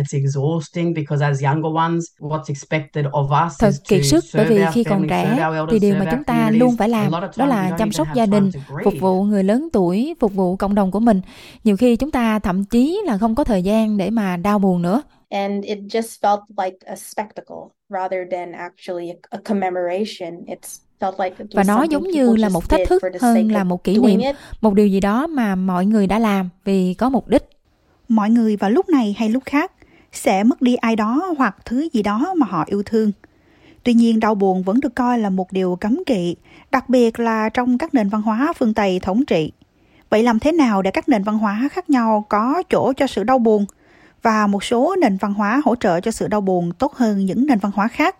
It's exhausting because as younger ones, what's expected of us Thật kiệt to sức bởi serve vì our khi còn family, serve trẻ thì điều mà serve chúng our ta luôn phải A làm đó times we là don't chăm sóc have gia time đình, phục vụ người lớn tuổi, phục vụ cộng đồng của mình. Nhiều khi chúng ta thậm chí là không có thời gian để mà đau buồn nữa. And it just felt like a spectacle rather than actually a, a commemoration. It's felt like it Và was nó something giống như là một thách did thức for the hơn sake là of một kỷ niệm, một điều gì đó mà mọi người đã làm vì có mục đích. Mọi người vào lúc này hay lúc khác sẽ mất đi ai đó hoặc thứ gì đó mà họ yêu thương. Tuy nhiên đau buồn vẫn được coi là một điều cấm kỵ, đặc biệt là trong các nền văn hóa phương Tây thống trị. Vậy làm thế nào để các nền văn hóa khác nhau có chỗ cho sự đau buồn và một số nền văn hóa hỗ trợ cho sự đau buồn tốt hơn những nền văn hóa khác?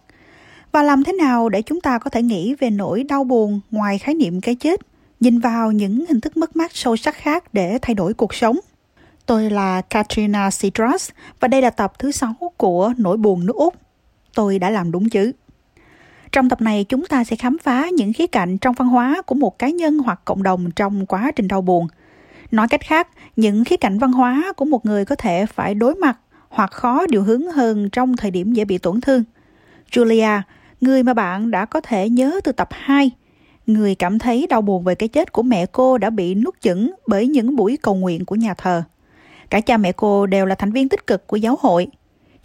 Và làm thế nào để chúng ta có thể nghĩ về nỗi đau buồn ngoài khái niệm cái chết, nhìn vào những hình thức mất mát sâu sắc khác để thay đổi cuộc sống? Tôi là Katrina Sidras và đây là tập thứ 6 của Nỗi buồn nước Úc. Tôi đã làm đúng chứ. Trong tập này chúng ta sẽ khám phá những khía cạnh trong văn hóa của một cá nhân hoặc cộng đồng trong quá trình đau buồn. Nói cách khác, những khía cạnh văn hóa của một người có thể phải đối mặt hoặc khó điều hướng hơn trong thời điểm dễ bị tổn thương. Julia, người mà bạn đã có thể nhớ từ tập 2, người cảm thấy đau buồn về cái chết của mẹ cô đã bị nuốt chửng bởi những buổi cầu nguyện của nhà thờ. Cả cha mẹ cô đều là thành viên tích cực của giáo hội,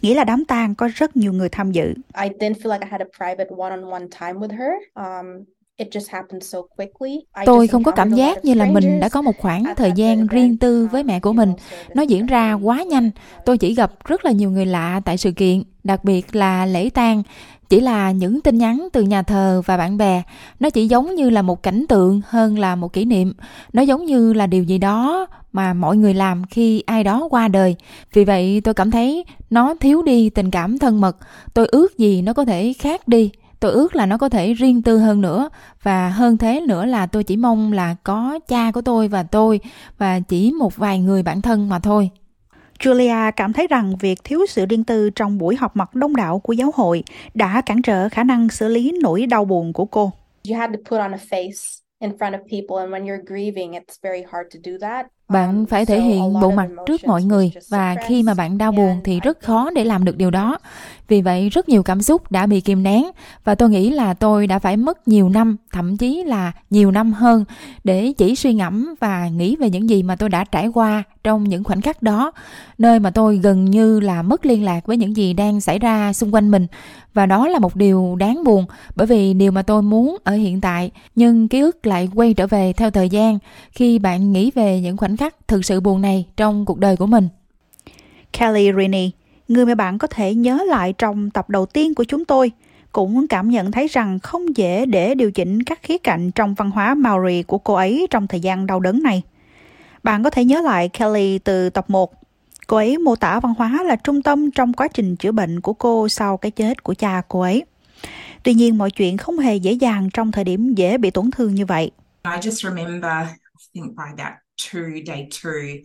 nghĩa là đám tang có rất nhiều người tham dự. I didn't feel like I had a private one-on-one time with her. Um, it just happened so quickly. I Tôi không có cảm giác như là mình đã có một khoảng thời gian riêng tư với mẹ của you mình. Nó diễn ra quá nhanh. Tôi chỉ gặp rất là nhiều người lạ tại sự kiện, đặc biệt là lễ tang. Chỉ là những tin nhắn từ nhà thờ và bạn bè. Nó chỉ giống như là một cảnh tượng hơn là một kỷ niệm. Nó giống như là điều gì đó mà mọi người làm khi ai đó qua đời. Vì vậy tôi cảm thấy nó thiếu đi tình cảm thân mật. Tôi ước gì nó có thể khác đi. Tôi ước là nó có thể riêng tư hơn nữa và hơn thế nữa là tôi chỉ mong là có cha của tôi và tôi và chỉ một vài người bạn thân mà thôi. Julia cảm thấy rằng việc thiếu sự riêng tư trong buổi họp mặt đông đảo của giáo hội đã cản trở khả năng xử lý nỗi đau buồn của cô. You had to put on a face in front of people, and when you're grieving, it's very hard to do that. Bạn phải thể hiện bộ mặt trước mọi người và khi mà bạn đau buồn thì rất khó để làm được điều đó. Vì vậy rất nhiều cảm xúc đã bị kìm nén và tôi nghĩ là tôi đã phải mất nhiều năm, thậm chí là nhiều năm hơn để chỉ suy ngẫm và nghĩ về những gì mà tôi đã trải qua trong những khoảnh khắc đó, nơi mà tôi gần như là mất liên lạc với những gì đang xảy ra xung quanh mình và đó là một điều đáng buồn bởi vì điều mà tôi muốn ở hiện tại nhưng ký ức lại quay trở về theo thời gian khi bạn nghĩ về những khoảnh khắc thực sự buồn này trong cuộc đời của mình. Kelly Rini, người mà bạn có thể nhớ lại trong tập đầu tiên của chúng tôi, cũng cảm nhận thấy rằng không dễ để điều chỉnh các khía cạnh trong văn hóa Maori của cô ấy trong thời gian đau đớn này. Bạn có thể nhớ lại Kelly từ tập 1. Cô ấy mô tả văn hóa là trung tâm trong quá trình chữa bệnh của cô sau cái chết của cha cô ấy. Tuy nhiên mọi chuyện không hề dễ dàng trong thời điểm dễ bị tổn thương như vậy. I just remember, I think by that two, day two,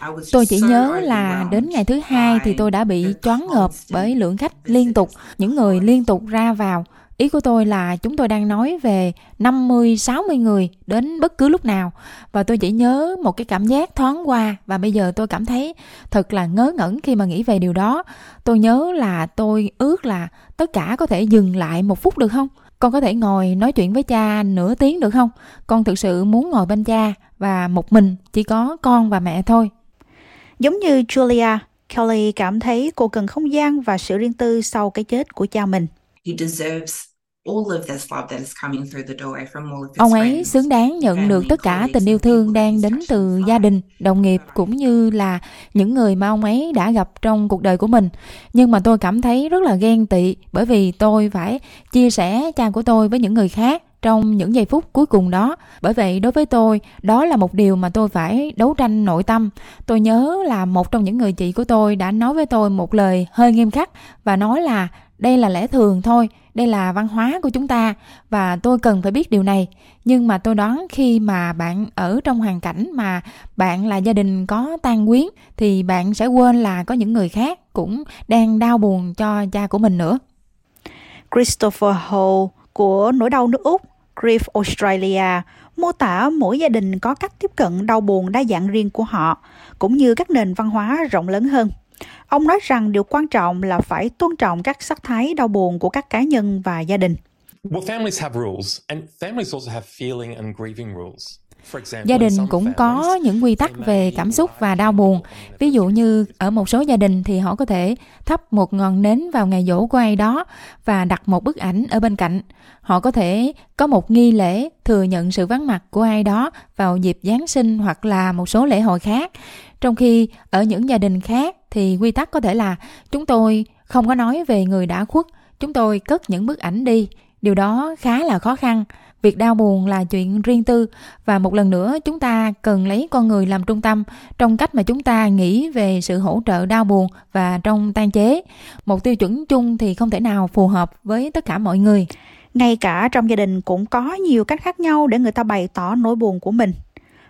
I was Tôi chỉ nhớ là đến ngày thứ hai thì tôi đã bị choáng ngợp bởi lượng khách liên tục, những người liên tục ra vào. Ý của tôi là chúng tôi đang nói về 50, 60 người đến bất cứ lúc nào. Và tôi chỉ nhớ một cái cảm giác thoáng qua và bây giờ tôi cảm thấy thật là ngớ ngẩn khi mà nghĩ về điều đó. Tôi nhớ là tôi ước là tất cả có thể dừng lại một phút được không? Con có thể ngồi nói chuyện với cha nửa tiếng được không? Con thực sự muốn ngồi bên cha và một mình chỉ có con và mẹ thôi. Giống như Julia, Kelly cảm thấy cô cần không gian và sự riêng tư sau cái chết của cha mình. He deserves all of this love that is coming through the doorway from all of his Ông ấy xứng đáng nhận được tất cả tình yêu thương đang đến từ gia đình, đồng nghiệp cũng như là những người mà ông ấy đã gặp trong cuộc đời của mình. Nhưng mà tôi cảm thấy rất là ghen tị bởi vì tôi phải chia sẻ cha của tôi với những người khác trong những giây phút cuối cùng đó. Bởi vậy đối với tôi, đó là một điều mà tôi phải đấu tranh nội tâm. Tôi nhớ là một trong những người chị của tôi đã nói với tôi một lời hơi nghiêm khắc và nói là đây là lẽ thường thôi, đây là văn hóa của chúng ta và tôi cần phải biết điều này. Nhưng mà tôi đoán khi mà bạn ở trong hoàn cảnh mà bạn là gia đình có tang quyến thì bạn sẽ quên là có những người khác cũng đang đau buồn cho cha của mình nữa. Christopher Hall của Nỗi đau nước Úc, Grief Australia, mô tả mỗi gia đình có cách tiếp cận đau buồn đa dạng riêng của họ, cũng như các nền văn hóa rộng lớn hơn. Ông nói rằng điều quan trọng là phải tôn trọng các sắc thái đau buồn của các cá nhân và gia đình. Well, families have rules, and families also have feeling and grieving rules. Gia đình cũng có những quy tắc về cảm xúc và đau buồn. Ví dụ như ở một số gia đình thì họ có thể thắp một ngọn nến vào ngày dỗ của ai đó và đặt một bức ảnh ở bên cạnh. Họ có thể có một nghi lễ thừa nhận sự vắng mặt của ai đó vào dịp Giáng sinh hoặc là một số lễ hội khác. Trong khi ở những gia đình khác thì quy tắc có thể là chúng tôi không có nói về người đã khuất, chúng tôi cất những bức ảnh đi. Điều đó khá là khó khăn. Việc đau buồn là chuyện riêng tư. Và một lần nữa, chúng ta cần lấy con người làm trung tâm trong cách mà chúng ta nghĩ về sự hỗ trợ đau buồn và trong tan chế. Một tiêu chuẩn chung thì không thể nào phù hợp với tất cả mọi người. Ngay cả trong gia đình cũng có nhiều cách khác nhau để người ta bày tỏ nỗi buồn của mình.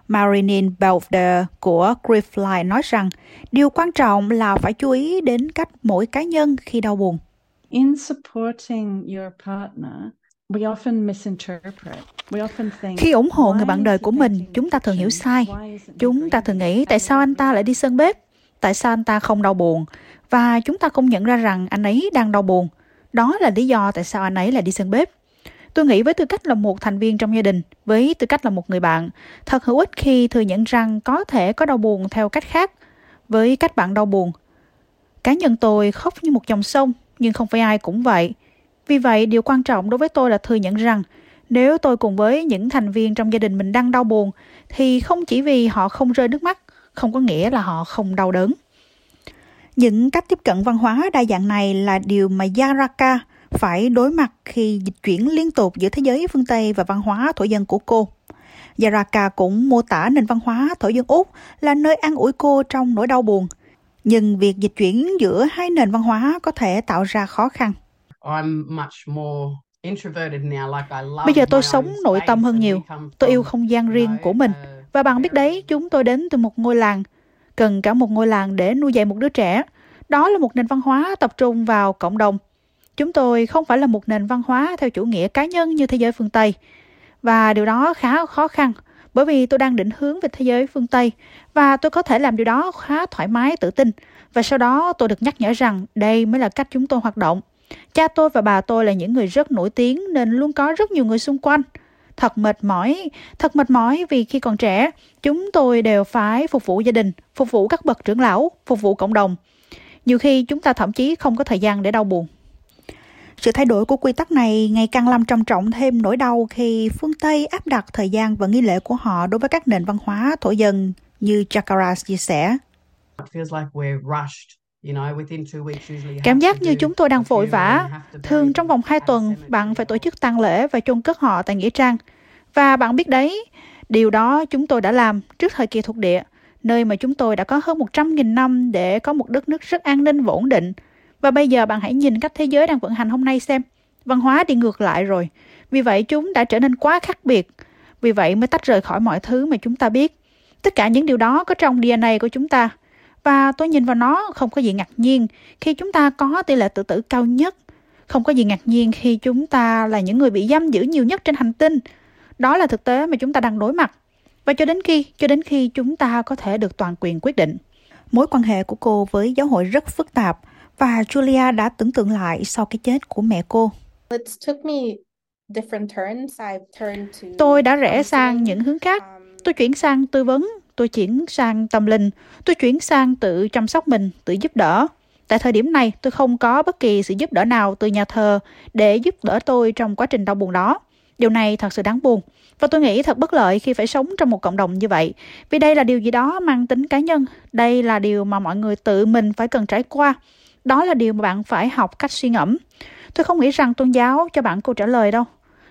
Marilyn Belvedere của Griefly nói rằng, điều quan trọng là phải chú ý đến cách mỗi cá nhân khi đau buồn. In supporting your partner, khi ủng hộ người bạn đời của mình, chúng ta thường hiểu sai. Chúng ta thường nghĩ tại sao anh ta lại đi sơn bếp? Tại sao anh ta không đau buồn? Và chúng ta không nhận ra rằng anh ấy đang đau buồn. Đó là lý do tại sao anh ấy lại đi sơn bếp. Tôi nghĩ với tư cách là một thành viên trong gia đình, với tư cách là một người bạn, thật hữu ích khi thừa nhận rằng có thể có đau buồn theo cách khác. Với cách bạn đau buồn, cá nhân tôi khóc như một dòng sông, nhưng không phải ai cũng vậy vì vậy, điều quan trọng đối với tôi là thừa nhận rằng nếu tôi cùng với những thành viên trong gia đình mình đang đau buồn thì không chỉ vì họ không rơi nước mắt, không có nghĩa là họ không đau đớn. Những cách tiếp cận văn hóa đa dạng này là điều mà Yaraka phải đối mặt khi dịch chuyển liên tục giữa thế giới phương Tây và văn hóa thổ dân của cô. Yaraka cũng mô tả nền văn hóa thổ dân Úc là nơi an ủi cô trong nỗi đau buồn. Nhưng việc dịch chuyển giữa hai nền văn hóa có thể tạo ra khó khăn. Bây giờ tôi sống nội tâm hơn nhiều. Tôi yêu không gian riêng của mình. Và bạn biết đấy, chúng tôi đến từ một ngôi làng. Cần cả một ngôi làng để nuôi dạy một đứa trẻ. Đó là một nền văn hóa tập trung vào cộng đồng. Chúng tôi không phải là một nền văn hóa theo chủ nghĩa cá nhân như thế giới phương Tây. Và điều đó khá khó khăn bởi vì tôi đang định hướng về thế giới phương Tây và tôi có thể làm điều đó khá thoải mái, tự tin. Và sau đó tôi được nhắc nhở rằng đây mới là cách chúng tôi hoạt động. Cha tôi và bà tôi là những người rất nổi tiếng nên luôn có rất nhiều người xung quanh. Thật mệt mỏi, thật mệt mỏi vì khi còn trẻ, chúng tôi đều phải phục vụ gia đình, phục vụ các bậc trưởng lão, phục vụ cộng đồng. Nhiều khi chúng ta thậm chí không có thời gian để đau buồn. Sự thay đổi của quy tắc này ngày càng làm trầm trọng thêm nỗi đau khi phương Tây áp đặt thời gian và nghi lễ của họ đối với các nền văn hóa thổ dân như Chakara chia sẻ. It feels like we're rushed Cảm giác như chúng tôi đang vội vã. Thường trong vòng 2 tuần, bạn phải tổ chức tang lễ và chôn cất họ tại Nghĩa Trang. Và bạn biết đấy, điều đó chúng tôi đã làm trước thời kỳ thuộc địa, nơi mà chúng tôi đã có hơn 100.000 năm để có một đất nước rất an ninh và ổn định. Và bây giờ bạn hãy nhìn cách thế giới đang vận hành hôm nay xem. Văn hóa đi ngược lại rồi. Vì vậy chúng đã trở nên quá khác biệt. Vì vậy mới tách rời khỏi mọi thứ mà chúng ta biết. Tất cả những điều đó có trong DNA của chúng ta. Và tôi nhìn vào nó không có gì ngạc nhiên khi chúng ta có tỷ lệ tự tử cao nhất. Không có gì ngạc nhiên khi chúng ta là những người bị giam giữ nhiều nhất trên hành tinh. Đó là thực tế mà chúng ta đang đối mặt. Và cho đến khi, cho đến khi chúng ta có thể được toàn quyền quyết định. Mối quan hệ của cô với giáo hội rất phức tạp và Julia đã tưởng tượng lại sau cái chết của mẹ cô. Tôi đã rẽ sang những hướng khác. Tôi chuyển sang tư vấn tôi chuyển sang tâm linh, tôi chuyển sang tự chăm sóc mình, tự giúp đỡ. Tại thời điểm này, tôi không có bất kỳ sự giúp đỡ nào từ nhà thờ để giúp đỡ tôi trong quá trình đau buồn đó. Điều này thật sự đáng buồn. Và tôi nghĩ thật bất lợi khi phải sống trong một cộng đồng như vậy. Vì đây là điều gì đó mang tính cá nhân. Đây là điều mà mọi người tự mình phải cần trải qua. Đó là điều mà bạn phải học cách suy ngẫm. Tôi không nghĩ rằng tôn giáo cho bạn câu trả lời đâu.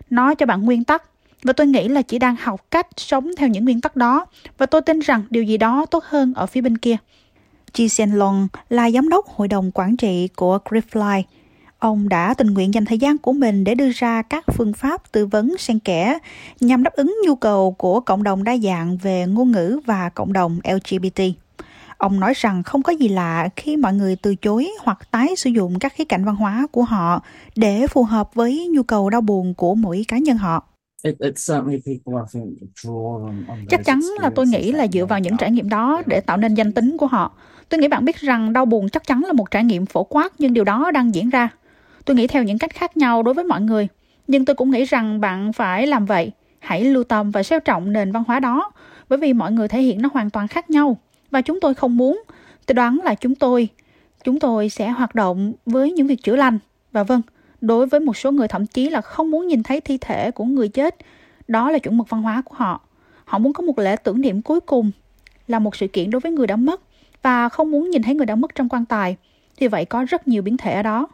Nó cho bạn nguyên tắc và tôi nghĩ là chỉ đang học cách sống theo những nguyên tắc đó và tôi tin rằng điều gì đó tốt hơn ở phía bên kia. Chi Sen Long là giám đốc hội đồng quản trị của Grifly. Ông đã tình nguyện dành thời gian của mình để đưa ra các phương pháp tư vấn xen kẽ nhằm đáp ứng nhu cầu của cộng đồng đa dạng về ngôn ngữ và cộng đồng LGBT. Ông nói rằng không có gì lạ khi mọi người từ chối hoặc tái sử dụng các khía cạnh văn hóa của họ để phù hợp với nhu cầu đau buồn của mỗi cá nhân họ. Chắc chắn là tôi nghĩ là dựa vào những trải nghiệm đó để tạo nên danh tính của họ. Tôi nghĩ bạn biết rằng đau buồn chắc chắn là một trải nghiệm phổ quát nhưng điều đó đang diễn ra. Tôi nghĩ theo những cách khác nhau đối với mọi người. Nhưng tôi cũng nghĩ rằng bạn phải làm vậy. Hãy lưu tâm và xem trọng nền văn hóa đó bởi vì mọi người thể hiện nó hoàn toàn khác nhau và chúng tôi không muốn. Tôi đoán là chúng tôi chúng tôi sẽ hoạt động với những việc chữa lành và vâng, đối với một số người thậm chí là không muốn nhìn thấy thi thể của người chết. Đó là chuẩn mực văn hóa của họ. Họ muốn có một lễ tưởng niệm cuối cùng là một sự kiện đối với người đã mất và không muốn nhìn thấy người đã mất trong quan tài. Vì vậy có rất nhiều biến thể ở đó.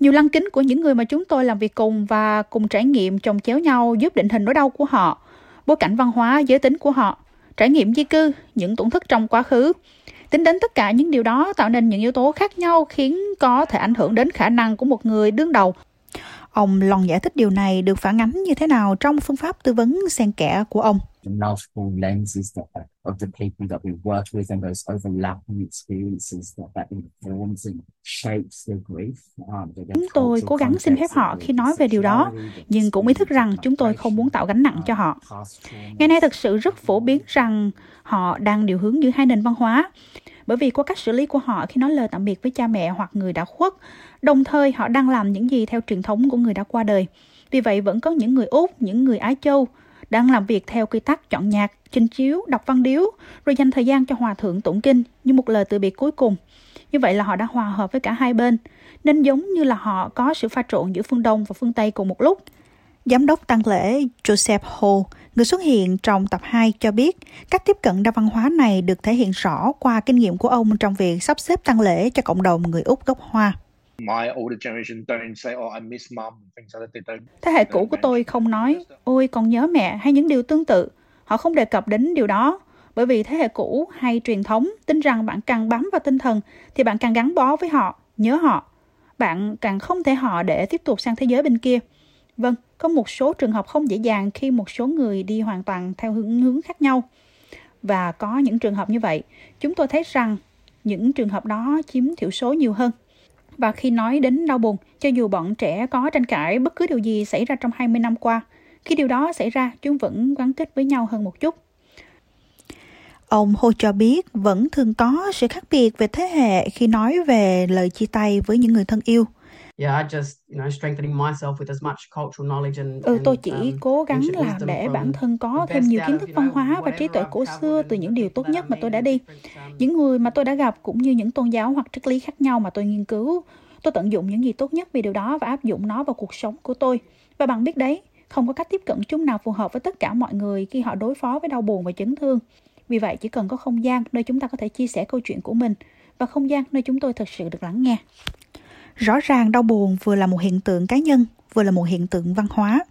Nhiều lăng kính của những người mà chúng tôi làm việc cùng và cùng trải nghiệm chồng chéo nhau giúp định hình nỗi đau của họ, bối cảnh văn hóa, giới tính của họ, trải nghiệm di cư, những tổn thất trong quá khứ. Tính đến tất cả những điều đó tạo nên những yếu tố khác nhau khiến có thể ảnh hưởng đến khả năng của một người đương đầu Ông Long giải thích điều này được phản ánh như thế nào trong phương pháp tư vấn xen kẽ của ông multiple lenses that, of the people that we work with and those overlapping experiences that that informs and shapes their grief. Um, chúng tôi cố gắng xin phép họ khi nói về điều đó, nhưng cũng ý thức rằng chúng tôi không muốn tạo gánh nặng cho họ. Ngày nay thực sự rất phổ biến rằng họ đang điều hướng giữa hai nền văn hóa, bởi vì qua cách xử lý của họ khi nói lời tạm biệt với cha mẹ hoặc người đã khuất, đồng thời họ đang làm những gì theo truyền thống của người đã qua đời. Vì vậy vẫn có những người Úc, những người Á Châu đang làm việc theo quy tắc chọn nhạc, trình chiếu, đọc văn điếu, rồi dành thời gian cho hòa thượng tụng kinh như một lời từ biệt cuối cùng. Như vậy là họ đã hòa hợp với cả hai bên, nên giống như là họ có sự pha trộn giữa phương Đông và phương Tây cùng một lúc. Giám đốc tăng lễ Joseph Ho, người xuất hiện trong tập 2 cho biết cách tiếp cận đa văn hóa này được thể hiện rõ qua kinh nghiệm của ông trong việc sắp xếp tăng lễ cho cộng đồng người Úc gốc Hoa. Thế hệ cũ của tôi không nói, ôi còn nhớ mẹ hay những điều tương tự. Họ không đề cập đến điều đó. Bởi vì thế hệ cũ hay truyền thống tin rằng bạn càng bám vào tinh thần thì bạn càng gắn bó với họ, nhớ họ. Bạn càng không thể họ để tiếp tục sang thế giới bên kia. Vâng, có một số trường hợp không dễ dàng khi một số người đi hoàn toàn theo hướng hướng khác nhau. Và có những trường hợp như vậy, chúng tôi thấy rằng những trường hợp đó chiếm thiểu số nhiều hơn. Và khi nói đến đau buồn, cho dù bọn trẻ có tranh cãi bất cứ điều gì xảy ra trong 20 năm qua, khi điều đó xảy ra, chúng vẫn gắn kết với nhau hơn một chút. Ông Ho cho biết vẫn thường có sự khác biệt về thế hệ khi nói về lời chia tay với những người thân yêu. Ừ, tôi chỉ um, cố gắng làm để bản thân có thêm nhiều kiến thức văn hóa và trí tuệ cổ xưa từ những điều tốt nhất mà tôi đã đi. Um, những người mà tôi đã gặp cũng như những tôn giáo hoặc triết lý khác nhau mà tôi nghiên cứu. Tôi tận dụng những gì tốt nhất vì điều đó và áp dụng nó vào cuộc sống của tôi. Và bạn biết đấy, không có cách tiếp cận chung nào phù hợp với tất cả mọi người khi họ đối phó với đau buồn và chấn thương. Vì vậy, chỉ cần có không gian nơi chúng ta có thể chia sẻ câu chuyện của mình và không gian nơi chúng tôi thực sự được lắng nghe. Rõ ràng đau buồn vừa là một hiện tượng cá nhân, vừa là một hiện tượng văn hóa.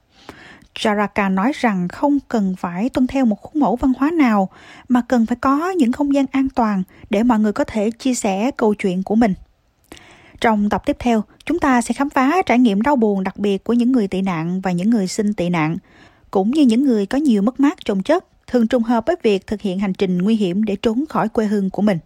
Jaraka nói rằng không cần phải tuân theo một khuôn mẫu văn hóa nào, mà cần phải có những không gian an toàn để mọi người có thể chia sẻ câu chuyện của mình. Trong tập tiếp theo, chúng ta sẽ khám phá trải nghiệm đau buồn đặc biệt của những người tị nạn và những người xin tị nạn, cũng như những người có nhiều mất mát trồng chất, thường trùng hợp với việc thực hiện hành trình nguy hiểm để trốn khỏi quê hương của mình.